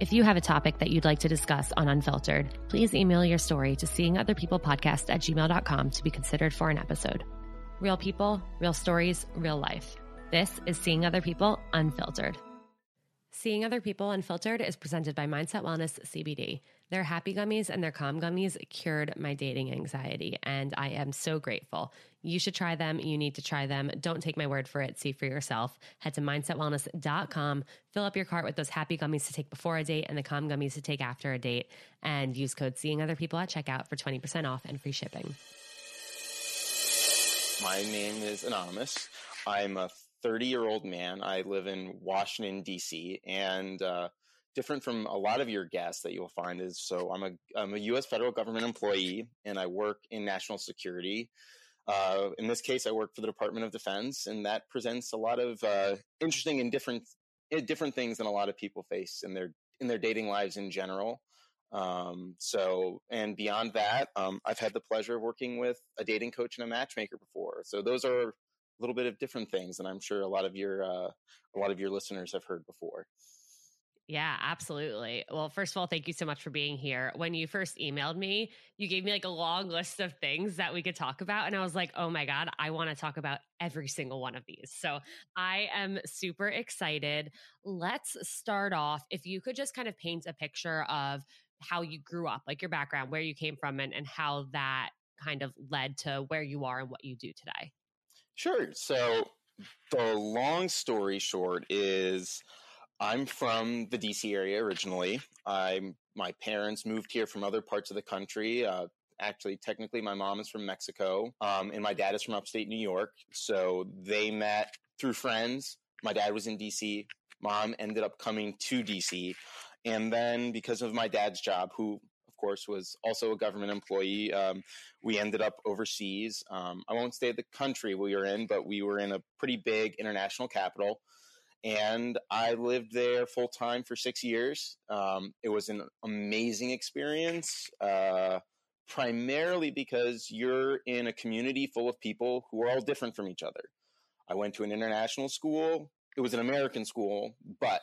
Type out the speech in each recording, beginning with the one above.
If you have a topic that you'd like to discuss on Unfiltered, please email your story to seeingotherpeoplepodcast at gmail.com to be considered for an episode. Real people, real stories, real life. This is Seeing Other People Unfiltered. Seeing Other People Unfiltered is presented by Mindset Wellness CBD. Their happy gummies and their calm gummies cured my dating anxiety, and I am so grateful. You should try them. You need to try them. Don't take my word for it. See for yourself. Head to mindsetwellness.com, fill up your cart with those happy gummies to take before a date and the calm gummies to take after a date, and use code Seeing Other People at checkout for 20% off and free shipping. My name is Anonymous. I'm a 30 year old man. I live in Washington, D.C., and uh, different from a lot of your guests that you'll find is so I'm a, I'm a U.S. federal government employee and I work in national security. Uh, in this case, I work for the Department of Defense, and that presents a lot of uh, interesting and different eh, different things than a lot of people face in their in their dating lives in general. Um, so, and beyond that, um, I've had the pleasure of working with a dating coach and a matchmaker before. So those are a little bit of different things, and I'm sure a lot of your uh, a lot of your listeners have heard before. Yeah, absolutely. Well, first of all, thank you so much for being here. When you first emailed me, you gave me like a long list of things that we could talk about. And I was like, oh my God, I want to talk about every single one of these. So I am super excited. Let's start off. If you could just kind of paint a picture of how you grew up, like your background, where you came from, and, and how that kind of led to where you are and what you do today. Sure. So the long story short is I'm from the DC area originally. I'm my parents moved here from other parts of the country. Uh, actually, technically, my mom is from Mexico, um, and my dad is from upstate New York. So they met through friends. My dad was in DC. Mom ended up coming to DC, and then because of my dad's job, who of course, was also a government employee. Um, we ended up overseas. Um, I won't say the country we were in, but we were in a pretty big international capital. And I lived there full time for six years. Um, it was an amazing experience, uh, primarily because you're in a community full of people who are all different from each other. I went to an international school. It was an American school, but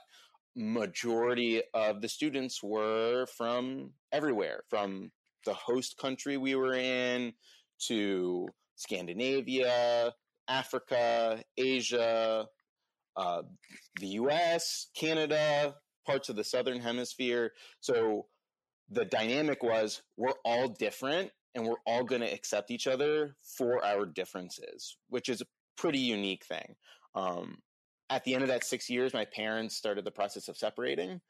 majority of the students were from everywhere, from the host country we were in to Scandinavia, Africa, Asia, uh, the US, Canada, parts of the Southern Hemisphere. So the dynamic was we're all different and we're all going to accept each other for our differences, which is a pretty unique thing. Um, at the end of that six years, my parents started the process of separating.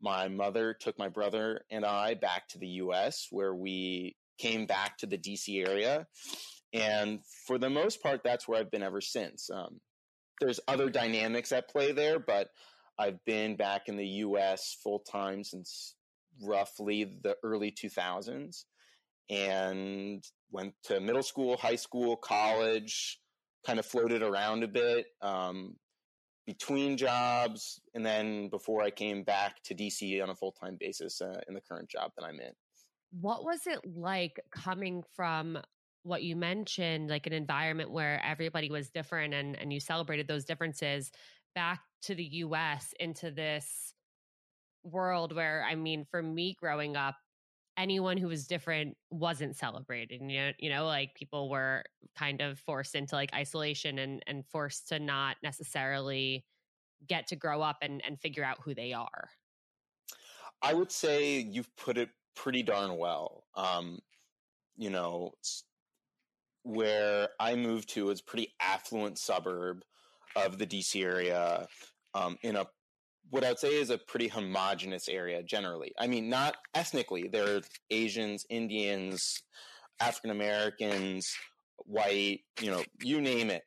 My mother took my brother and I back to the US, where we came back to the DC area. And for the most part, that's where I've been ever since. Um, there's other dynamics at play there, but I've been back in the US full time since roughly the early 2000s and went to middle school, high school, college, kind of floated around a bit um, between jobs. And then before I came back to DC on a full time basis uh, in the current job that I'm in. What was it like coming from what you mentioned, like an environment where everybody was different and, and you celebrated those differences back to the US into this world where, I mean, for me growing up, anyone who was different wasn't celebrated. You know, you know, like people were kind of forced into like isolation and and forced to not necessarily get to grow up and and figure out who they are. I would say you've put it pretty darn well. Um, you know, where I moved to is a pretty affluent suburb of the DC area um, in a what I would say is a pretty homogenous area generally. I mean, not ethnically. There are Asians, Indians, African Americans, white, you know, you name it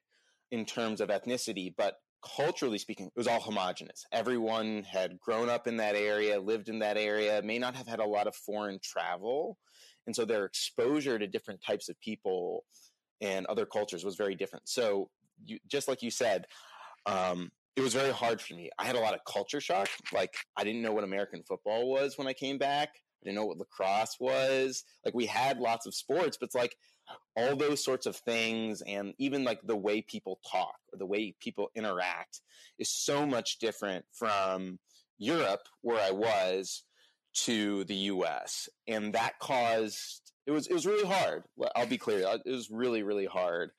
in terms of ethnicity, but culturally speaking, it was all homogenous. Everyone had grown up in that area, lived in that area, may not have had a lot of foreign travel. And so their exposure to different types of people and other cultures was very different. So, you, just like you said, um, it was very hard for me. I had a lot of culture shock. Like I didn't know what American football was when I came back. I didn't know what lacrosse was. Like we had lots of sports, but it's like all those sorts of things and even like the way people talk or the way people interact is so much different from Europe where I was to the US. And that caused it was it was really hard. I'll be clear. It was really really hard.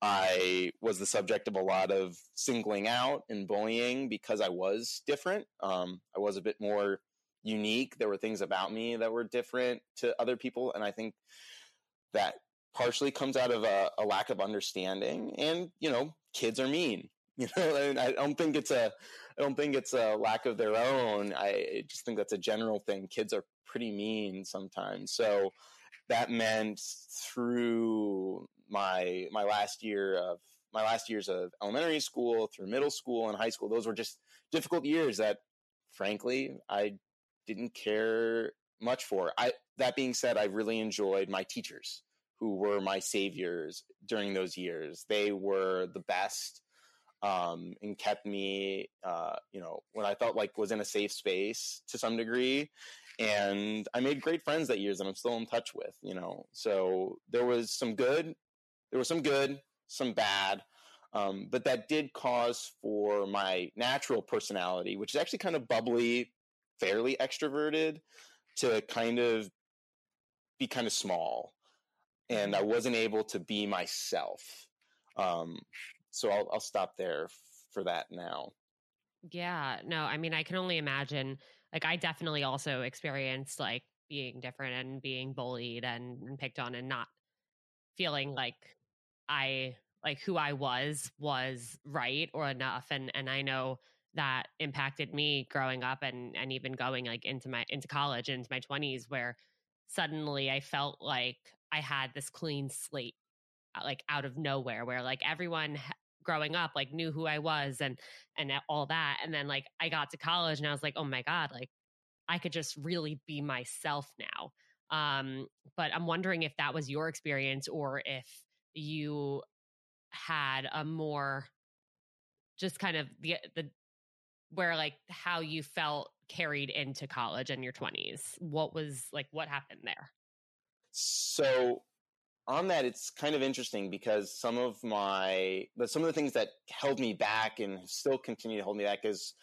I was the subject of a lot of singling out and bullying because I was different. Um, I was a bit more unique. There were things about me that were different to other people, and I think that partially comes out of a, a lack of understanding. And you know, kids are mean. You know, and I don't think it's a, I don't think it's a lack of their own. I just think that's a general thing. Kids are pretty mean sometimes. So that meant through my my last year of my last years of elementary school through middle school and high school those were just difficult years that frankly i didn't care much for. I that being said i really enjoyed my teachers who were my saviors during those years. They were the best um, and kept me uh, you know when i felt like was in a safe space to some degree and i made great friends that years that i'm still in touch with you know so there was some good there was some good, some bad, um, but that did cause for my natural personality, which is actually kind of bubbly, fairly extroverted, to kind of be kind of small, and I wasn't able to be myself. Um, so I'll, I'll stop there for that now. Yeah, no, I mean, I can only imagine. Like, I definitely also experienced like being different and being bullied and, picked on and not feeling like I like who I was was right or enough and and I know that impacted me growing up and and even going like into my into college into my 20s where suddenly I felt like I had this clean slate uh, like out of nowhere where like everyone growing up like knew who I was and and all that and then like I got to college and I was like oh my god like I could just really be myself now Um, but I'm wondering if that was your experience or if you had a more just kind of the the where like how you felt carried into college in your 20s. What was like what happened there? So on that it's kind of interesting because some of my but some of the things that held me back and still continue to hold me back is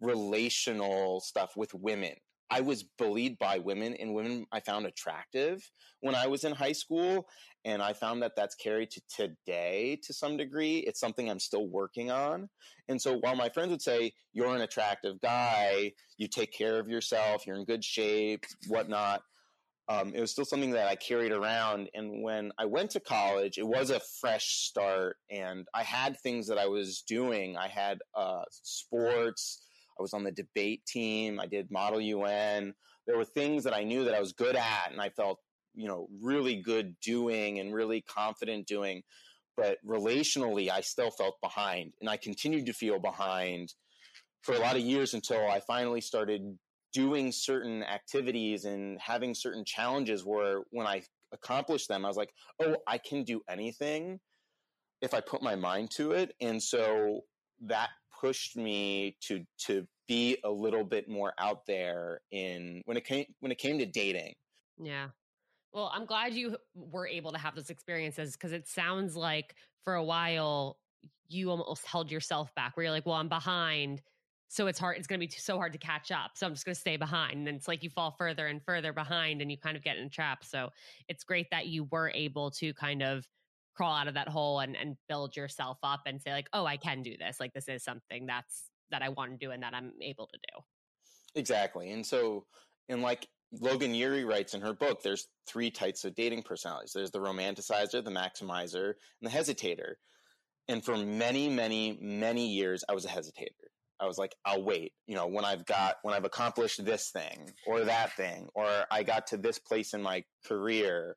relational stuff with women I was bullied by women and women I found attractive when I was in high school. And I found that that's carried to today to some degree. It's something I'm still working on. And so while my friends would say, you're an attractive guy, you take care of yourself, you're in good shape, whatnot, um, it was still something that I carried around. And when I went to college, it was a fresh start. And I had things that I was doing. I had uh, sports, I was on the debate team. I did Model UN. There were things that I knew that I was good at, and I felt you know really good doing and really confident doing. But relationally, I still felt behind, and I continued to feel behind for a lot of years until I finally started doing certain activities and having certain challenges where when I accomplished them, I was like, oh, I can do anything if I put my mind to it. And so that pushed me to to be a little bit more out there in when it came when it came to dating. Yeah. Well, I'm glad you were able to have those experiences because it sounds like for a while you almost held yourself back where you're like, well, I'm behind. So it's hard. It's going to be so hard to catch up. So I'm just going to stay behind. And it's like you fall further and further behind and you kind of get in a trap. So it's great that you were able to kind of crawl out of that hole and, and build yourself up and say like, oh, I can do this. Like this is something that's that I want to do and that I'm able to do. Exactly. And so and like Logan Ury writes in her book, there's three types of dating personalities. There's the romanticizer, the maximizer, and the hesitator. And for many, many, many years, I was a hesitator. I was like, I'll wait. You know, when I've got, when I've accomplished this thing or that thing, or I got to this place in my career,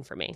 for me.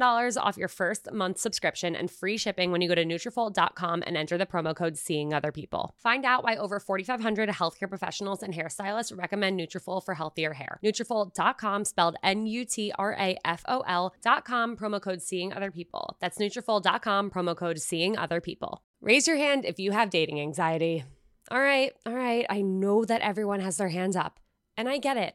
$10 off your first month subscription and free shipping when you go to Nutrafol.com and enter the promo code Seeing Other People. Find out why over 4,500 healthcare professionals and hairstylists recommend Nutrafol for healthier hair. Nutrafol.com, spelled N-U-T-R-A-F-O-L.com, promo code Seeing Other People. That's Nutrafol.com, promo code Seeing Other People. Raise your hand if you have dating anxiety. All right, all right, I know that everyone has their hands up, and I get it.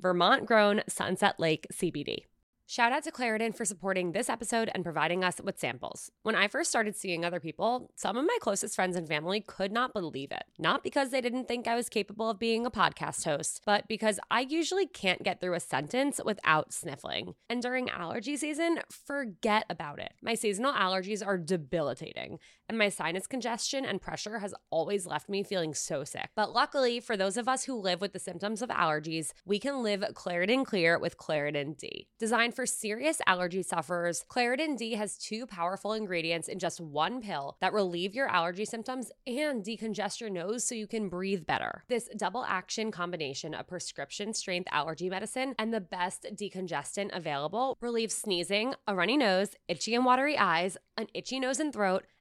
Vermont grown Sunset Lake CBD. Shout out to Claritin for supporting this episode and providing us with samples. When I first started seeing other people, some of my closest friends and family could not believe it. Not because they didn't think I was capable of being a podcast host, but because I usually can't get through a sentence without sniffling. And during allergy season, forget about it. My seasonal allergies are debilitating, and my sinus congestion and pressure has always left me feeling so sick. But luckily, for those of us who live with the symptoms of allergies, we can live Claritin Clear with Claritin D. Designed for serious allergy sufferers, Claritin D has two powerful ingredients in just one pill that relieve your allergy symptoms and decongest your nose so you can breathe better. This double action combination of prescription strength allergy medicine and the best decongestant available relieves sneezing, a runny nose, itchy and watery eyes, an itchy nose and throat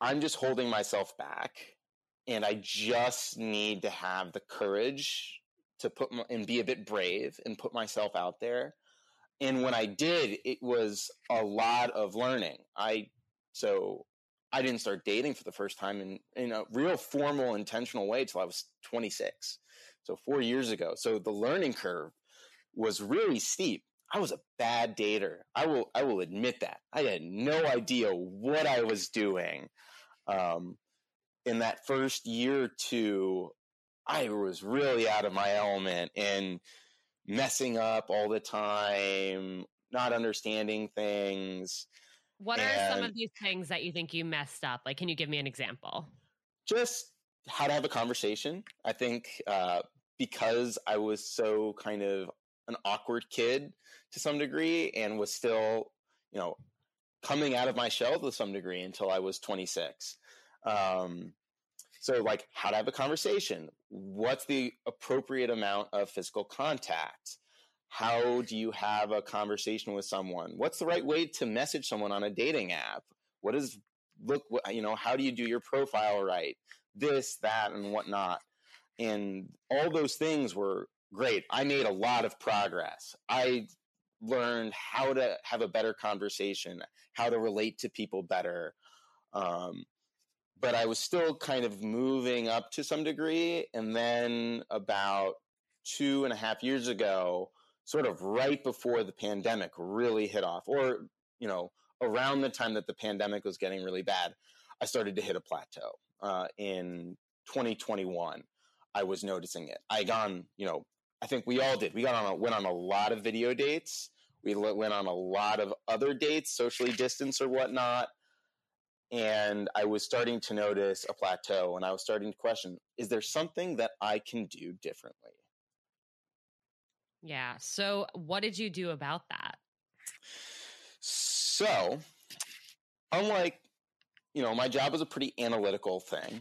I'm just holding myself back and I just need to have the courage to put my, and be a bit brave and put myself out there. And when I did, it was a lot of learning. I so I didn't start dating for the first time in in a real formal, intentional way till I was 26. So four years ago. So the learning curve was really steep. I was a bad dater. I will I will admit that. I had no idea what I was doing um, in that first year or two, I was really out of my element and messing up all the time, not understanding things. What are some of these things that you think you messed up? Like, can you give me an example? Just how to have a conversation. I think uh, because I was so kind of an awkward kid to some degree and was still, you know, coming out of my shell to some degree until I was 26. Um, so, like, how to have a conversation? What's the appropriate amount of physical contact? How do you have a conversation with someone? What's the right way to message someone on a dating app? What is look? You know, how do you do your profile right? This, that, and whatnot. And all those things were great. I made a lot of progress. I learned how to have a better conversation, how to relate to people better. Um, but I was still kind of moving up to some degree. And then about two and a half years ago, sort of right before the pandemic really hit off, or, you know, around the time that the pandemic was getting really bad, I started to hit a plateau. Uh, in 2021, I was noticing it. I gone, you know, I think we all did. We got on a, went on a lot of video dates we went on a lot of other dates, socially distanced or whatnot. And I was starting to notice a plateau and I was starting to question is there something that I can do differently? Yeah. So, what did you do about that? So, unlike, you know, my job was a pretty analytical thing.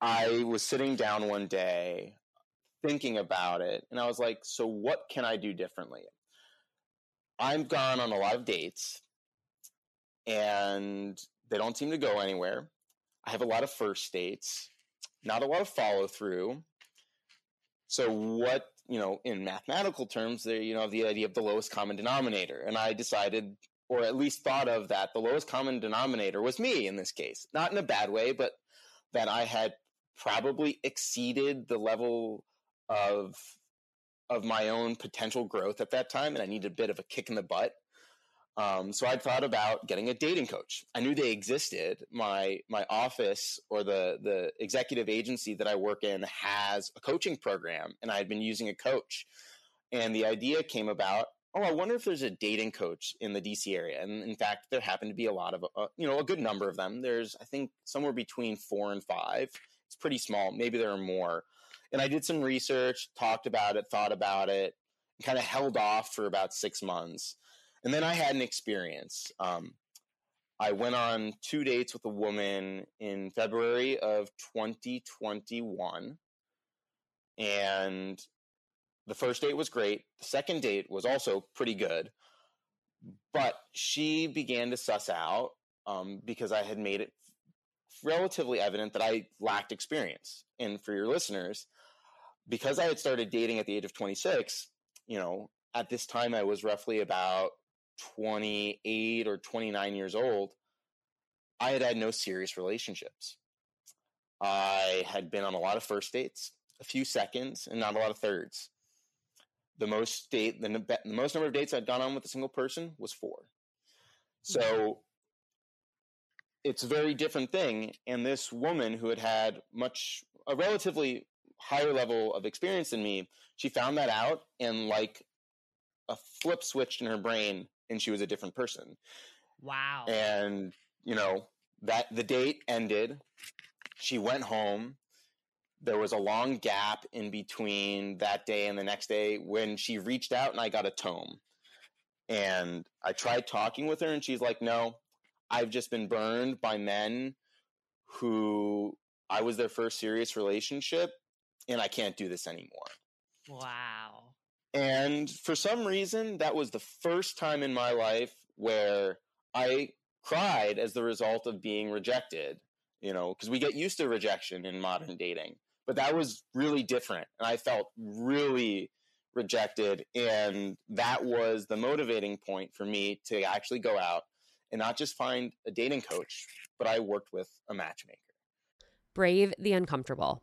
I was sitting down one day thinking about it, and I was like, so what can I do differently? I've gone on a lot of dates, and they don't seem to go anywhere. I have a lot of first dates, not a lot of follow through. So, what you know, in mathematical terms, there you know the idea of the lowest common denominator, and I decided, or at least thought of that the lowest common denominator was me in this case, not in a bad way, but that I had probably exceeded the level of of my own potential growth at that time, and I needed a bit of a kick in the butt. Um, so I thought about getting a dating coach. I knew they existed. My my office or the the executive agency that I work in has a coaching program, and I had been using a coach. And the idea came about. Oh, I wonder if there's a dating coach in the DC area. And in fact, there happened to be a lot of, uh, you know, a good number of them. There's, I think, somewhere between four and five. It's pretty small. Maybe there are more. And I did some research, talked about it, thought about it, kind of held off for about six months and then I had an experience. Um, I went on two dates with a woman in February of 2021. And the first date was great. The second date was also pretty good. But she began to suss out um, because I had made it relatively evident that I lacked experience. And for your listeners, because I had started dating at the age of 26, you know, at this time I was roughly about 28 or 29 years old, I had had no serious relationships. I had been on a lot of first dates, a few seconds, and not a lot of thirds. The most date, the, the most number of dates I'd gone on with a single person was four. So mm-hmm. it's a very different thing. And this woman who had had much, a relatively higher level of experience than me, she found that out and like a flip switched in her brain and she was a different person. Wow. And, you know, that the date ended. She went home. There was a long gap in between that day and the next day when she reached out and I got a tome. And I tried talking with her and she's like, "No, I've just been burned by men who I was their first serious relationship and I can't do this anymore." Wow. And for some reason, that was the first time in my life where I cried as the result of being rejected, you know, because we get used to rejection in modern dating. But that was really different. And I felt really rejected. And that was the motivating point for me to actually go out and not just find a dating coach, but I worked with a matchmaker. Brave the uncomfortable.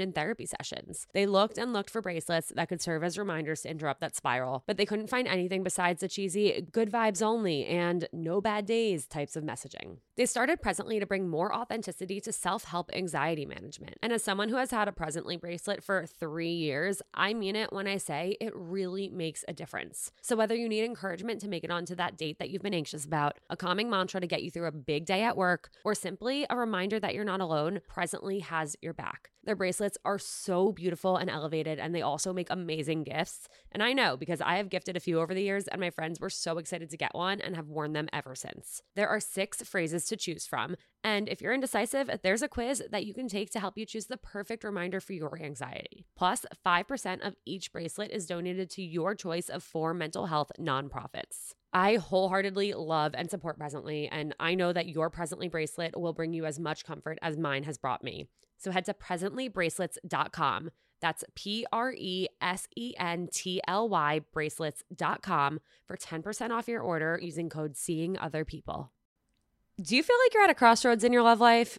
in therapy sessions. They looked and looked for bracelets that could serve as reminders to interrupt that spiral, but they couldn't find anything besides the cheesy good vibes only and no bad days types of messaging. They started presently to bring more authenticity to self help anxiety management. And as someone who has had a presently bracelet for three years, I mean it when I say it really makes a difference. So whether you need encouragement to make it onto that date that you've been anxious about, a calming mantra to get you through a big day at work, or simply a reminder that you're not alone, presently has your back. Their bracelets are so beautiful and elevated, and they also make amazing gifts. And I know because I have gifted a few over the years, and my friends were so excited to get one and have worn them ever since. There are six phrases to choose from. And if you're indecisive, there's a quiz that you can take to help you choose the perfect reminder for your anxiety. Plus, 5% of each bracelet is donated to your choice of four mental health nonprofits. I wholeheartedly love and support Presently, and I know that your Presently bracelet will bring you as much comfort as mine has brought me. So head to presentlybracelets.com. That's P R E S E N T L Y bracelets.com for 10% off your order using code Seeing Other People. Do you feel like you're at a crossroads in your love life?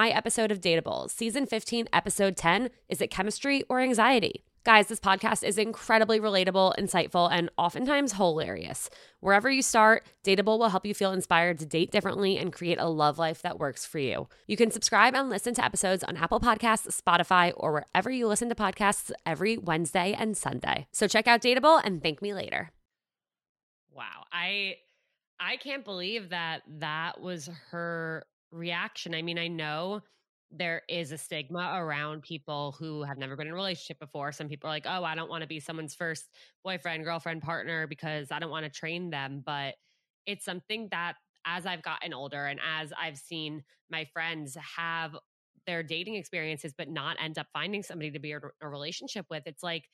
episode of Dateable, season 15, episode 10 Is it chemistry or anxiety? Guys, this podcast is incredibly relatable, insightful, and oftentimes hilarious. Wherever you start, Dateable will help you feel inspired to date differently and create a love life that works for you. You can subscribe and listen to episodes on Apple Podcasts, Spotify, or wherever you listen to podcasts every Wednesday and Sunday. So check out Dateable and thank me later. Wow. I I can't believe that that was her reaction. I mean, I know there is a stigma around people who have never been in a relationship before. Some people are like, oh, I don't want to be someone's first boyfriend, girlfriend, partner because I don't want to train them. But it's something that as I've gotten older and as I've seen my friends have their dating experiences, but not end up finding somebody to be in a relationship with, it's like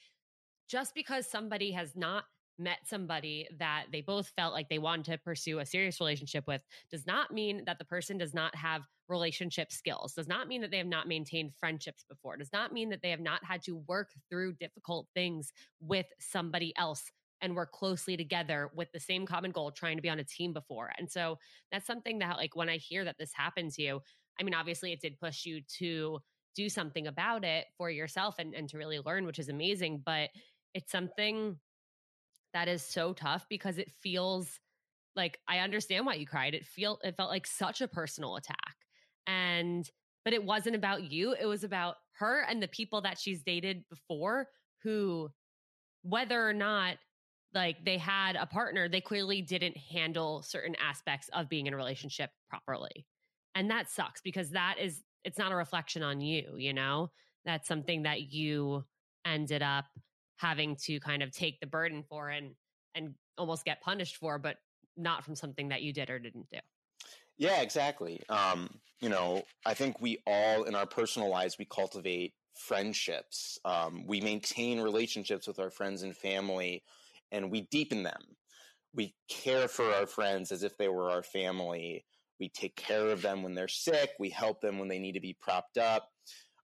just because somebody has not met somebody that they both felt like they wanted to pursue a serious relationship with does not mean that the person does not have relationship skills does not mean that they have not maintained friendships before does not mean that they have not had to work through difficult things with somebody else and work closely together with the same common goal trying to be on a team before. And so that's something that like when i hear that this happened to you i mean obviously it did push you to do something about it for yourself and, and to really learn which is amazing but it's something that is so tough because it feels like I understand why you cried. It feel it felt like such a personal attack. And but it wasn't about you. It was about her and the people that she's dated before who whether or not like they had a partner, they clearly didn't handle certain aspects of being in a relationship properly. And that sucks because that is it's not a reflection on you, you know? That's something that you ended up having to kind of take the burden for and and almost get punished for but not from something that you did or didn't do. Yeah exactly. Um you know i think we all in our personal lives we cultivate friendships. Um, we maintain relationships with our friends and family and we deepen them. We care for our friends as if they were our family. We take care of them when they're sick. We help them when they need to be propped up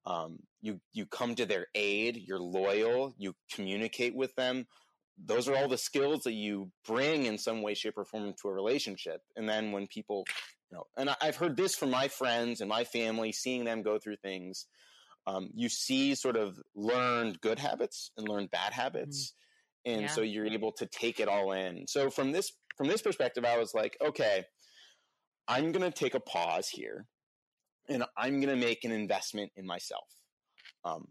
um, you you come to their aid you're loyal you communicate with them those are all the skills that you bring in some way shape or form to a relationship and then when people you know and i've heard this from my friends and my family seeing them go through things um, you see sort of learned good habits and learned bad habits mm. and yeah. so you're able to take it all in so from this from this perspective i was like okay i'm going to take a pause here and I'm going to make an investment in myself. Um,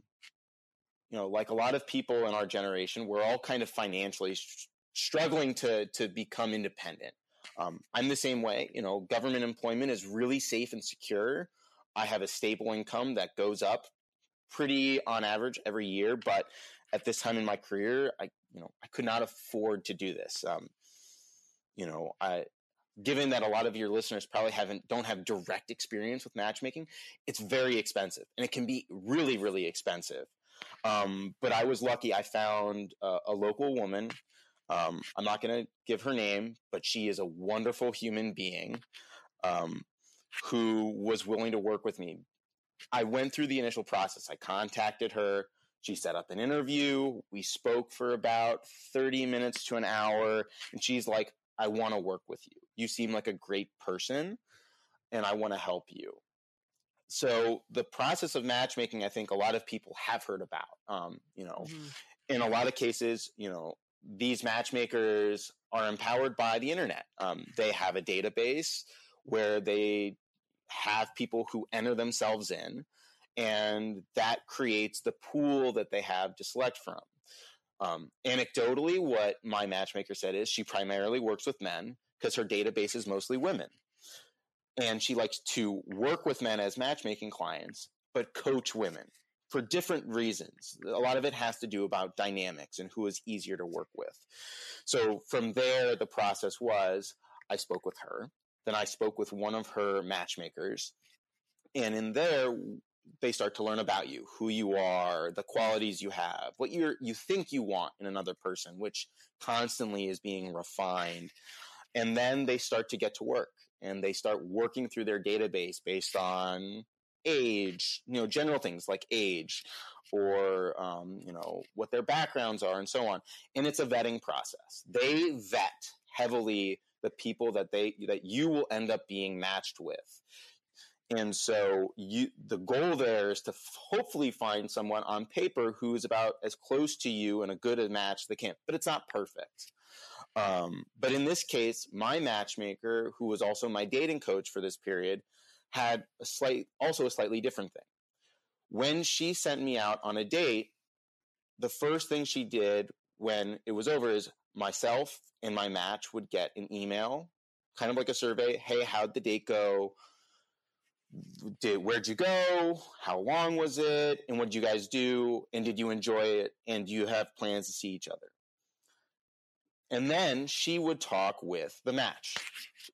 you know, like a lot of people in our generation, we're all kind of financially sh- struggling to to become independent. Um, I'm the same way. You know, government employment is really safe and secure. I have a stable income that goes up pretty on average every year, but at this time in my career, I you know I could not afford to do this. Um, you know, I given that a lot of your listeners probably haven't don't have direct experience with matchmaking it's very expensive and it can be really really expensive. Um, but i was lucky i found a, a local woman um, i'm not going to give her name but she is a wonderful human being um, who was willing to work with me. I went through the initial process. I contacted her. She set up an interview. We spoke for about 30 minutes to an hour and she's like I want to work with you. You seem like a great person and I want to help you. So the process of matchmaking, I think a lot of people have heard about. Um, you know, mm-hmm. in a lot of cases, you know, these matchmakers are empowered by the internet. Um, they have a database where they have people who enter themselves in, and that creates the pool that they have to select from. Um, anecdotally, what my matchmaker said is she primarily works with men because her database is mostly women. And she likes to work with men as matchmaking clients, but coach women for different reasons. A lot of it has to do about dynamics and who is easier to work with. So from there, the process was I spoke with her, then I spoke with one of her matchmakers, and in there, they start to learn about you, who you are, the qualities you have, what you you think you want in another person, which constantly is being refined. And then they start to get to work and they start working through their database based on age, you know, general things like age or, um, you know, what their backgrounds are and so on. And it's a vetting process. They vet heavily the people that they, that you will end up being matched with. And so you, the goal there is to f- hopefully find someone on paper who is about as close to you and a good a match they can, but it's not perfect. Um, but in this case, my matchmaker, who was also my dating coach for this period, had a slight, also a slightly different thing. When she sent me out on a date, the first thing she did when it was over is myself and my match would get an email, kind of like a survey. Hey, how'd the date go? Did, where'd you go? How long was it? And what did you guys do? And did you enjoy it? And do you have plans to see each other? And then she would talk with the match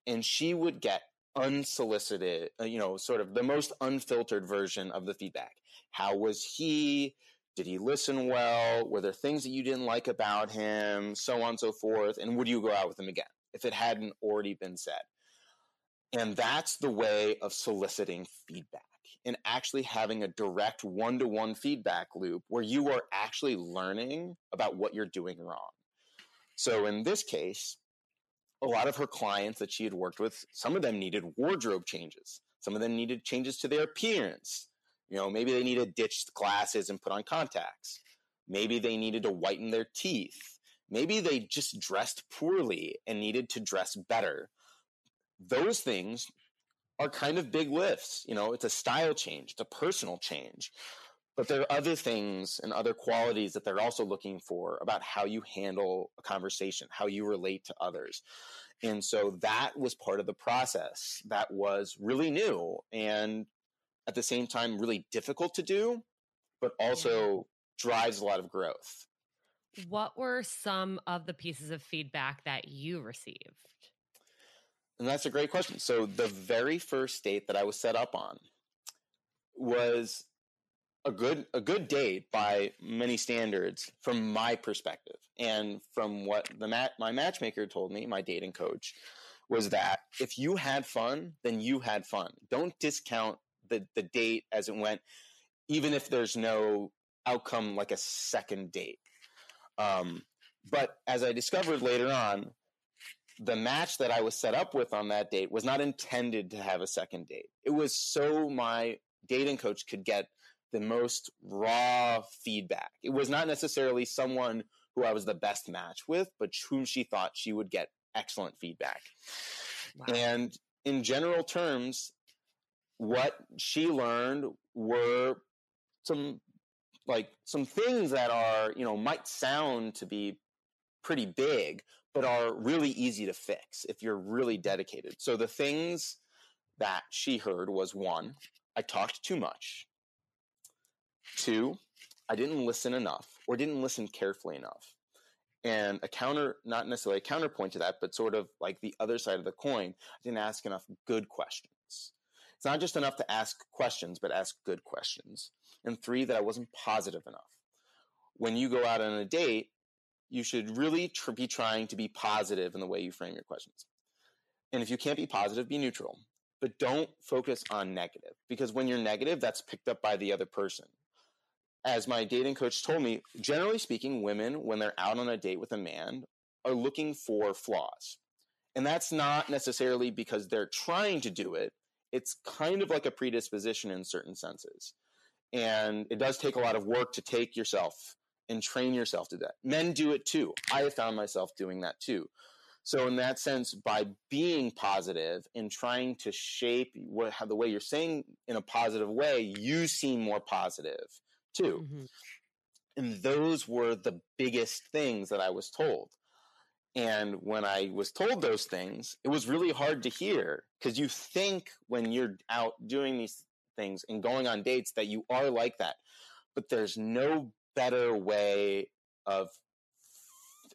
and she would get unsolicited, uh, you know, sort of the most unfiltered version of the feedback. How was he? Did he listen well? Were there things that you didn't like about him? So on and so forth. And would you go out with him again if it hadn't already been said? And that's the way of soliciting feedback and actually having a direct one to one feedback loop where you are actually learning about what you're doing wrong. So in this case, a lot of her clients that she had worked with, some of them needed wardrobe changes. Some of them needed changes to their appearance. You know, maybe they needed to ditch glasses and put on contacts. Maybe they needed to whiten their teeth. Maybe they just dressed poorly and needed to dress better. Those things are kind of big lifts. You know, it's a style change, it's a personal change. But there are other things and other qualities that they're also looking for about how you handle a conversation, how you relate to others. And so that was part of the process that was really new and at the same time really difficult to do, but also mm-hmm. drives a lot of growth. What were some of the pieces of feedback that you received? And that's a great question. So the very first date that I was set up on was a good a good date by many standards from my perspective. And from what the mat, my matchmaker told me my dating coach was that if you had fun then you had fun. Don't discount the the date as it went even if there's no outcome like a second date. Um, but as i discovered later on the match that i was set up with on that date was not intended to have a second date it was so my dating coach could get the most raw feedback. It was not necessarily someone who I was the best match with, but whom she thought she would get excellent feedback. Wow. And in general terms, what she learned were some like some things that are, you know, might sound to be pretty big, but are really easy to fix if you're really dedicated. So the things that she heard was one, I talked too much. Two, I didn't listen enough or didn't listen carefully enough. And a counter, not necessarily a counterpoint to that, but sort of like the other side of the coin, I didn't ask enough good questions. It's not just enough to ask questions, but ask good questions. And three, that I wasn't positive enough. When you go out on a date, you should really tr- be trying to be positive in the way you frame your questions. And if you can't be positive, be neutral. But don't focus on negative because when you're negative, that's picked up by the other person as my dating coach told me, generally speaking, women, when they're out on a date with a man, are looking for flaws. And that's not necessarily because they're trying to do it, it's kind of like a predisposition in certain senses. And it does take a lot of work to take yourself and train yourself to that. Men do it too. I have found myself doing that too. So, in that sense, by being positive and trying to shape what, how the way you're saying in a positive way, you seem more positive too. Mm-hmm. And those were the biggest things that I was told. And when I was told those things, it was really hard to hear because you think when you're out doing these things and going on dates that you are like that. But there's no better way of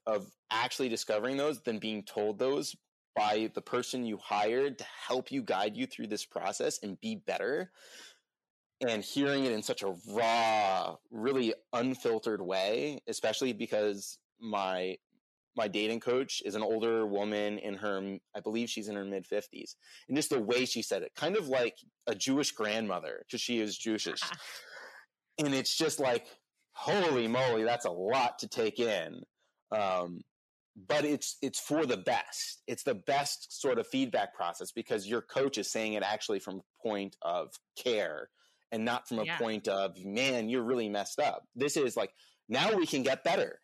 of actually discovering those than being told those by the person you hired to help you guide you through this process and be better. And hearing it in such a raw really unfiltered way especially because my my dating coach is an older woman in her i believe she's in her mid 50s and just the way she said it kind of like a jewish grandmother because she is jewish and it's just like holy moly that's a lot to take in um, but it's it's for the best. It's the best sort of feedback process because your coach is saying it actually from a point of care and not from a yeah. point of man you're really messed up. This is like now we can get better.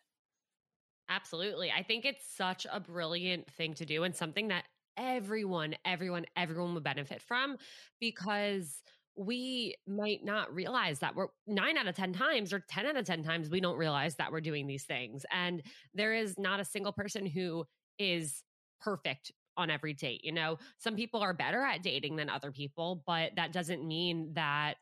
Absolutely. I think it's such a brilliant thing to do and something that everyone everyone everyone would benefit from because we might not realize that we're nine out of 10 times or 10 out of 10 times we don't realize that we're doing these things. And there is not a single person who is perfect on every date. You know, some people are better at dating than other people, but that doesn't mean that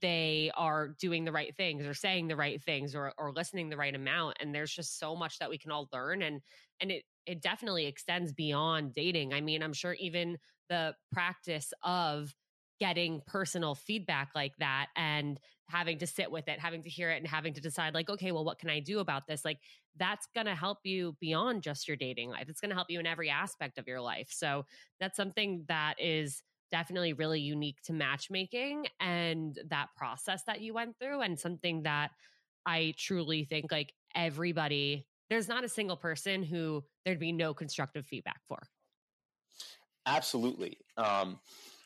they are doing the right things or saying the right things or, or listening the right amount and there's just so much that we can all learn and and it it definitely extends beyond dating i mean i'm sure even the practice of getting personal feedback like that and having to sit with it, having to hear it and having to decide like, okay, well, what can I do about this? Like that's going to help you beyond just your dating life. It's going to help you in every aspect of your life. So that's something that is definitely really unique to matchmaking and that process that you went through and something that I truly think like everybody there's not a single person who there'd be no constructive feedback for. Absolutely. Um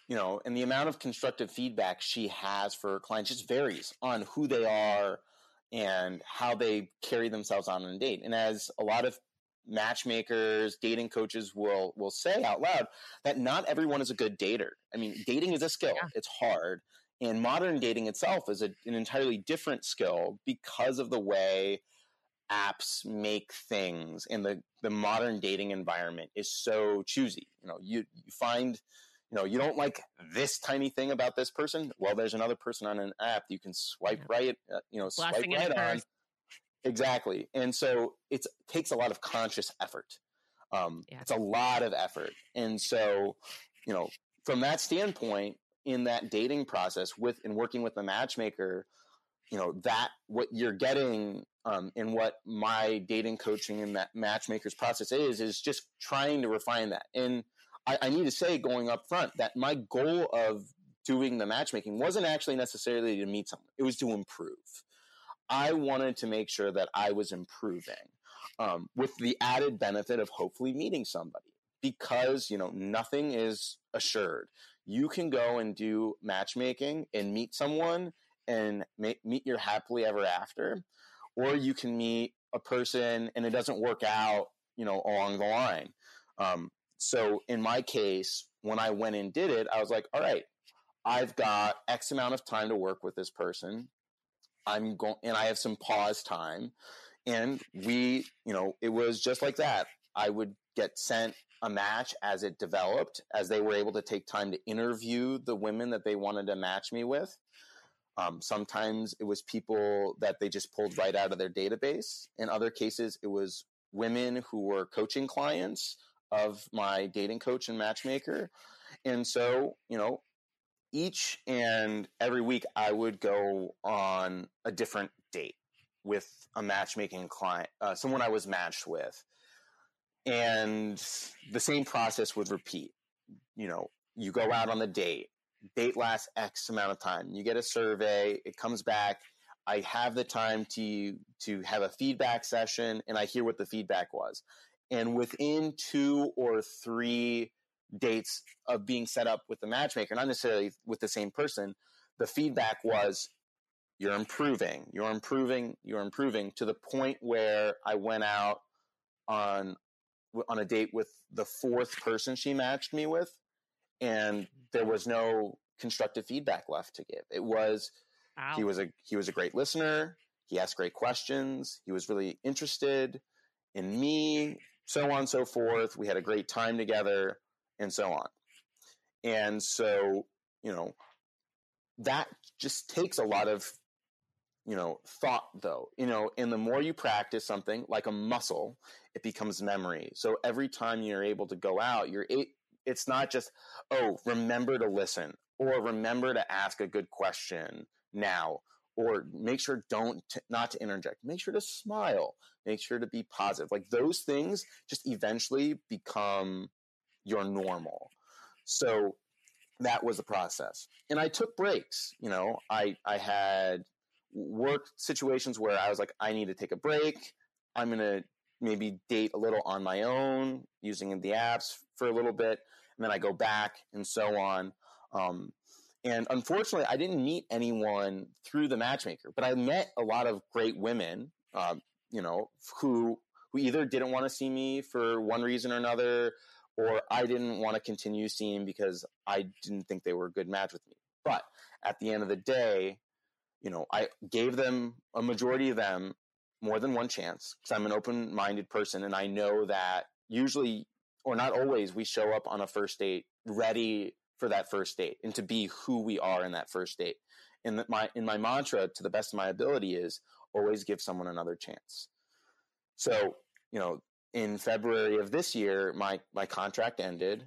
you know, and the amount of constructive feedback she has for her clients just varies on who they are and how they carry themselves on a date. And as a lot of matchmakers, dating coaches will will say out loud that not everyone is a good dater. I mean, dating is a skill. Yeah. It's hard. And modern dating itself is a, an entirely different skill because of the way apps make things and the, the modern dating environment is so choosy. You know, you, you find you know, you don't like this tiny thing about this person. Well, there's another person on an app you can swipe yeah. right, uh, you know, Blasting swipe right on. Exactly. And so it takes a lot of conscious effort. Um, yeah. It's a lot of effort. And so, you know, from that standpoint, in that dating process with and working with the matchmaker, you know, that what you're getting um, in what my dating coaching and that matchmaker's process is, is just trying to refine that. And I, I need to say going up front that my goal of doing the matchmaking wasn't actually necessarily to meet someone, it was to improve. I wanted to make sure that I was improving um, with the added benefit of hopefully meeting somebody because, you know, nothing is assured. You can go and do matchmaking and meet someone and meet your happily ever after, or you can meet a person and it doesn't work out, you know, along the line. Um, so in my case, when I went and did it, I was like, all right, I've got X amount of time to work with this person. I'm going, and I have some pause time. And we, you know, it was just like that. I would get sent a match as it developed, as they were able to take time to interview the women that they wanted to match me with. Um, sometimes it was people that they just pulled right out of their database. In other cases, it was women who were coaching clients of my dating coach and matchmaker. And so, you know, each and every week I would go on a different date with a matchmaking client, uh, someone I was matched with. And the same process would repeat. You know, you go out on the date, date lasts X amount of time. You get a survey, it comes back. I have the time to to have a feedback session and I hear what the feedback was. And within two or three dates of being set up with the matchmaker, not necessarily with the same person, the feedback was, you're improving, you're improving, you're improving to the point where I went out on on a date with the fourth person she matched me with and mm-hmm. there was no constructive feedback left to give. It was Ow. he was a he was a great listener, he asked great questions, he was really interested in me so on and so forth. We had a great time together and so on. And so, you know, that just takes a lot of, you know, thought though, you know, and the more you practice something like a muscle, it becomes memory. So every time you're able to go out, you're it, it's not just oh, remember to listen or remember to ask a good question now or make sure don't t- not to interject make sure to smile make sure to be positive like those things just eventually become your normal. So that was the process. And i took breaks you know i i had work situations where i was like i need to take a break. I'm going to maybe date a little on my own using the apps for a little bit and then i go back and so on. Um, and unfortunately, I didn't meet anyone through the matchmaker, but I met a lot of great women, um, you know, who who either didn't want to see me for one reason or another, or I didn't want to continue seeing because I didn't think they were a good match with me. But at the end of the day, you know, I gave them a majority of them more than one chance because I'm an open minded person and I know that usually or not always we show up on a first date ready for that first date and to be who we are in that first date. And that my in my mantra, to the best of my ability, is always give someone another chance. So, you know, in February of this year, my my contract ended,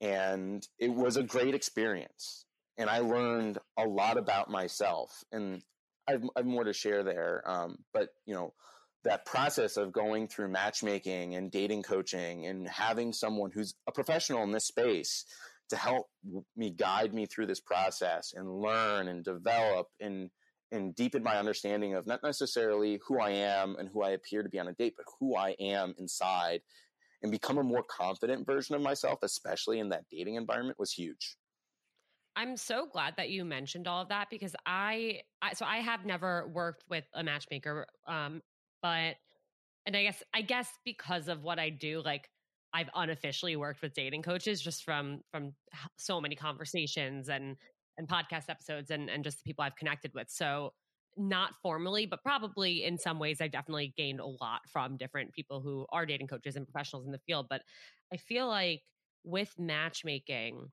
and it was a great experience. And I learned a lot about myself, and I've, I've more to share there. Um, but you know, that process of going through matchmaking and dating coaching and having someone who's a professional in this space to help me guide me through this process and learn and develop and and deepen my understanding of not necessarily who I am and who I appear to be on a date, but who I am inside and become a more confident version of myself, especially in that dating environment, was huge. I'm so glad that you mentioned all of that because I, I so I have never worked with a matchmaker, um, but and I guess I guess because of what I do, like I've unofficially worked with dating coaches just from from so many conversations and and podcast episodes and and just the people I've connected with. So not formally, but probably in some ways I've definitely gained a lot from different people who are dating coaches and professionals in the field, but I feel like with matchmaking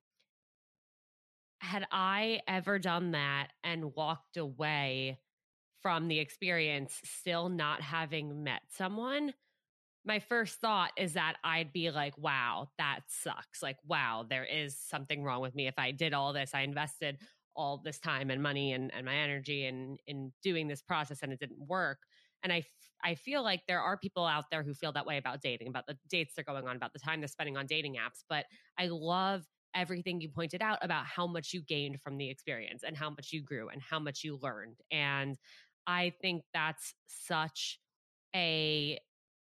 had I ever done that and walked away from the experience still not having met someone, my first thought is that I'd be like, wow, that sucks. Like, wow, there is something wrong with me. If I did all this, I invested all this time and money and, and my energy in, in doing this process and it didn't work. And I, I feel like there are people out there who feel that way about dating, about the dates they're going on, about the time they're spending on dating apps. But I love everything you pointed out about how much you gained from the experience and how much you grew and how much you learned. And I think that's such a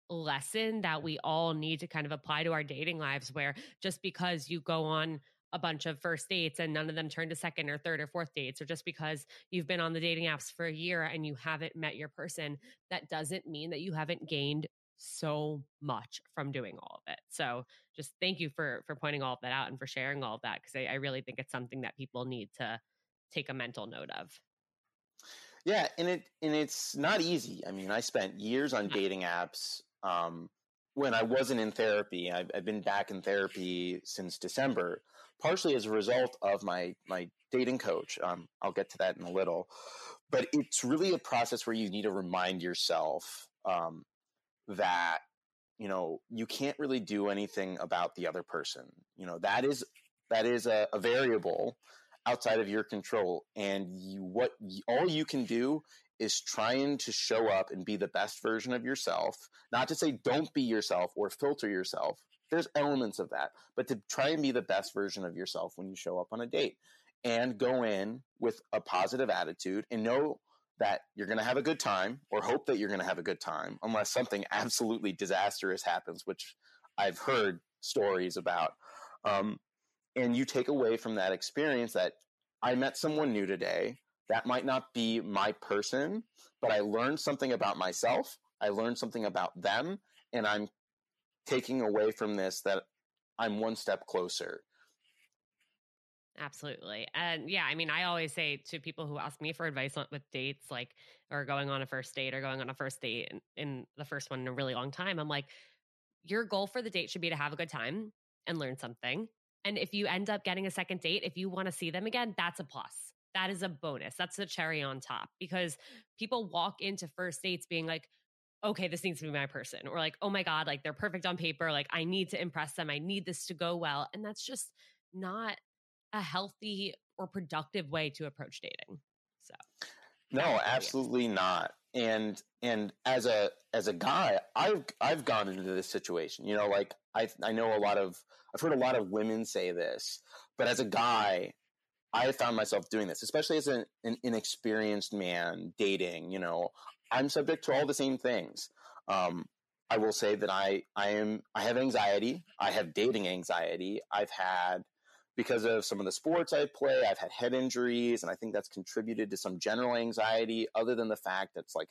lesson that we all need to kind of apply to our dating lives where just because you go on a bunch of first dates and none of them turn to second or third or fourth dates or just because you've been on the dating apps for a year and you haven't met your person that doesn't mean that you haven't gained so much from doing all of it. So just thank you for for pointing all of that out and for sharing all of that because I, I really think it's something that people need to take a mental note of. Yeah and it and it's not easy. I mean i spent years on dating apps um, when I wasn't in therapy. I've, I've, been back in therapy since December, partially as a result of my my dating coach. Um, I'll get to that in a little, but it's really a process where you need to remind yourself um, that you know you can't really do anything about the other person. You know that is that is a, a variable outside of your control, and you, what all you can do is trying to show up and be the best version of yourself. Not to say don't be yourself or filter yourself. There's elements of that, but to try and be the best version of yourself when you show up on a date and go in with a positive attitude and know that you're going to have a good time or hope that you're going to have a good time unless something absolutely disastrous happens, which I've heard stories about. Um, and you take away from that experience that I met someone new today that might not be my person, but I learned something about myself. I learned something about them, and I'm taking away from this that I'm one step closer. Absolutely. And yeah, I mean, I always say to people who ask me for advice with dates, like, or going on a first date or going on a first date in, in the first one in a really long time, I'm like, your goal for the date should be to have a good time and learn something. And if you end up getting a second date, if you want to see them again, that's a plus that is a bonus. That's the cherry on top because people walk into first dates being like, okay, this needs to be my person, or like, oh my God, like they're perfect on paper. Like I need to impress them. I need this to go well. And that's just not a healthy or productive way to approach dating. So no, absolutely not. And and as a as a guy, I've I've gone into this situation. You know, like I I know a lot of I've heard a lot of women say this, but as a guy, I found myself doing this, especially as an, an inexperienced man dating. You know, I'm subject to all the same things. Um, I will say that I I am I have anxiety. I have dating anxiety. I've had because of some of the sports I play, I've had head injuries, and I think that's contributed to some general anxiety. Other than the fact that's like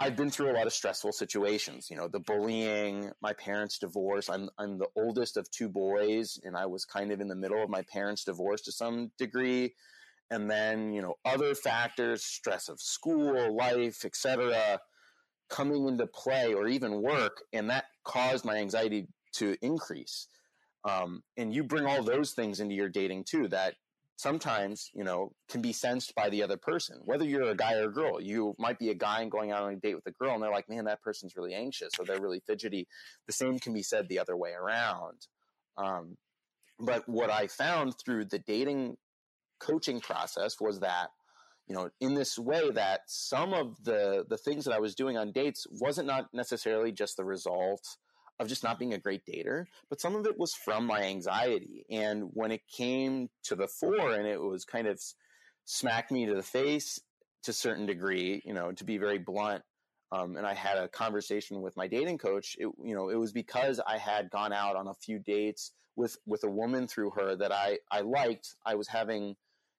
I've been through a lot of stressful situations. You know, the bullying, my parents' divorce. I'm I'm the oldest of two boys, and I was kind of in the middle of my parents' divorce to some degree. And then you know other factors, stress of school, life, etc., coming into play, or even work, and that caused my anxiety to increase. Um, and you bring all those things into your dating too. That sometimes you know can be sensed by the other person. Whether you're a guy or a girl you might be a guy and going out on a date with a girl and they're like man that person's really anxious or they're really fidgety. The same can be said the other way around. Um, but what i found through the dating coaching process was that you know in this way that some of the the things that i was doing on dates wasn't not necessarily just the result of just not being a great dater, but some of it was from my anxiety. And when it came to the fore and it was kind of smacked me to the face to a certain degree, you know, to be very blunt, um, and I had a conversation with my dating coach. It, you know, it was because I had gone out on a few dates with with a woman through her that I I liked. I was having,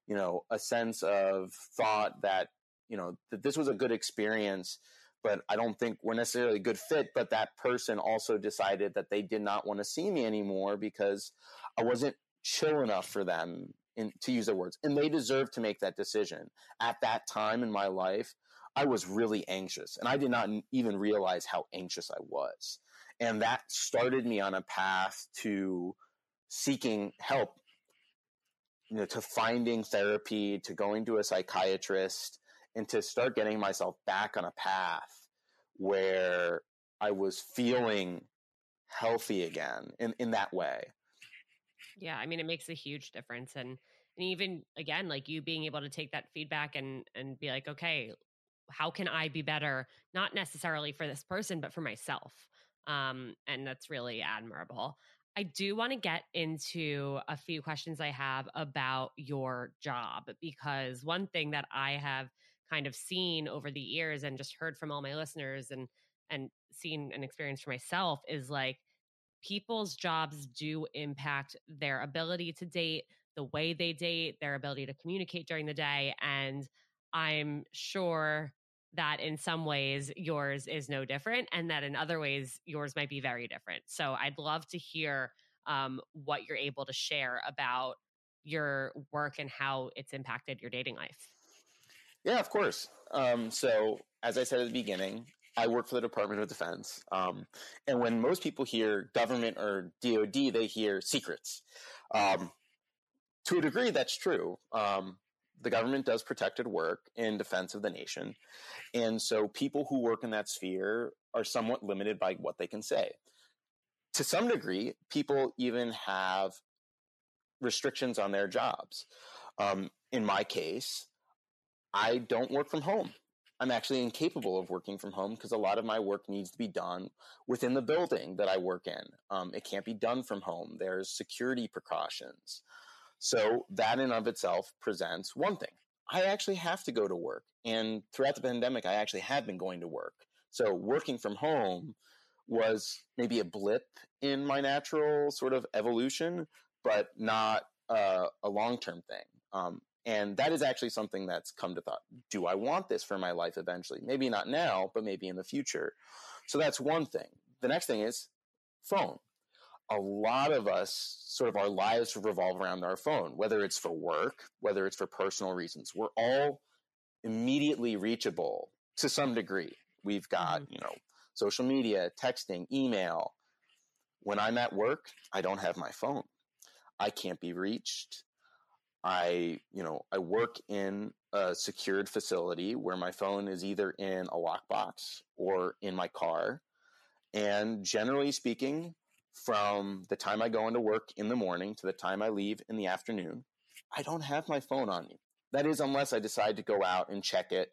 you know, a sense of thought that you know that this was a good experience but I don't think we're necessarily a good fit. But that person also decided that they did not want to see me anymore because I wasn't chill enough for them, in, to use their words. And they deserve to make that decision. At that time in my life, I was really anxious, and I did not even realize how anxious I was. And that started me on a path to seeking help, you know, to finding therapy, to going to a psychiatrist, and to start getting myself back on a path where I was feeling healthy again in, in that way. Yeah, I mean it makes a huge difference and and even again like you being able to take that feedback and and be like okay, how can I be better not necessarily for this person but for myself. Um and that's really admirable. I do want to get into a few questions I have about your job because one thing that I have kind of seen over the years and just heard from all my listeners and and seen and experienced for myself is like people's jobs do impact their ability to date, the way they date, their ability to communicate during the day and I'm sure that in some ways yours is no different and that in other ways yours might be very different. So I'd love to hear um, what you're able to share about your work and how it's impacted your dating life. Yeah, of course. Um, so, as I said at the beginning, I work for the Department of Defense. Um, and when most people hear government or DoD, they hear secrets. Um, to a degree, that's true. Um, the government does protected work in defense of the nation. And so people who work in that sphere are somewhat limited by what they can say. To some degree, people even have restrictions on their jobs. Um, in my case, I don't work from home. I'm actually incapable of working from home because a lot of my work needs to be done within the building that I work in. Um, it can't be done from home. There's security precautions. So that in of itself presents one thing. I actually have to go to work. And throughout the pandemic, I actually have been going to work. So working from home was maybe a blip in my natural sort of evolution, but not uh, a long term thing. Um, and that is actually something that's come to thought. Do I want this for my life eventually? Maybe not now, but maybe in the future. So that's one thing. The next thing is phone. A lot of us, sort of our lives revolve around our phone, whether it's for work, whether it's for personal reasons. We're all immediately reachable to some degree. We've got, mm-hmm. you know, social media, texting, email. When I'm at work, I don't have my phone. I can't be reached I, you know, I work in a secured facility where my phone is either in a lockbox or in my car. And generally speaking, from the time I go into work in the morning to the time I leave in the afternoon, I don't have my phone on me. That is, unless I decide to go out and check it.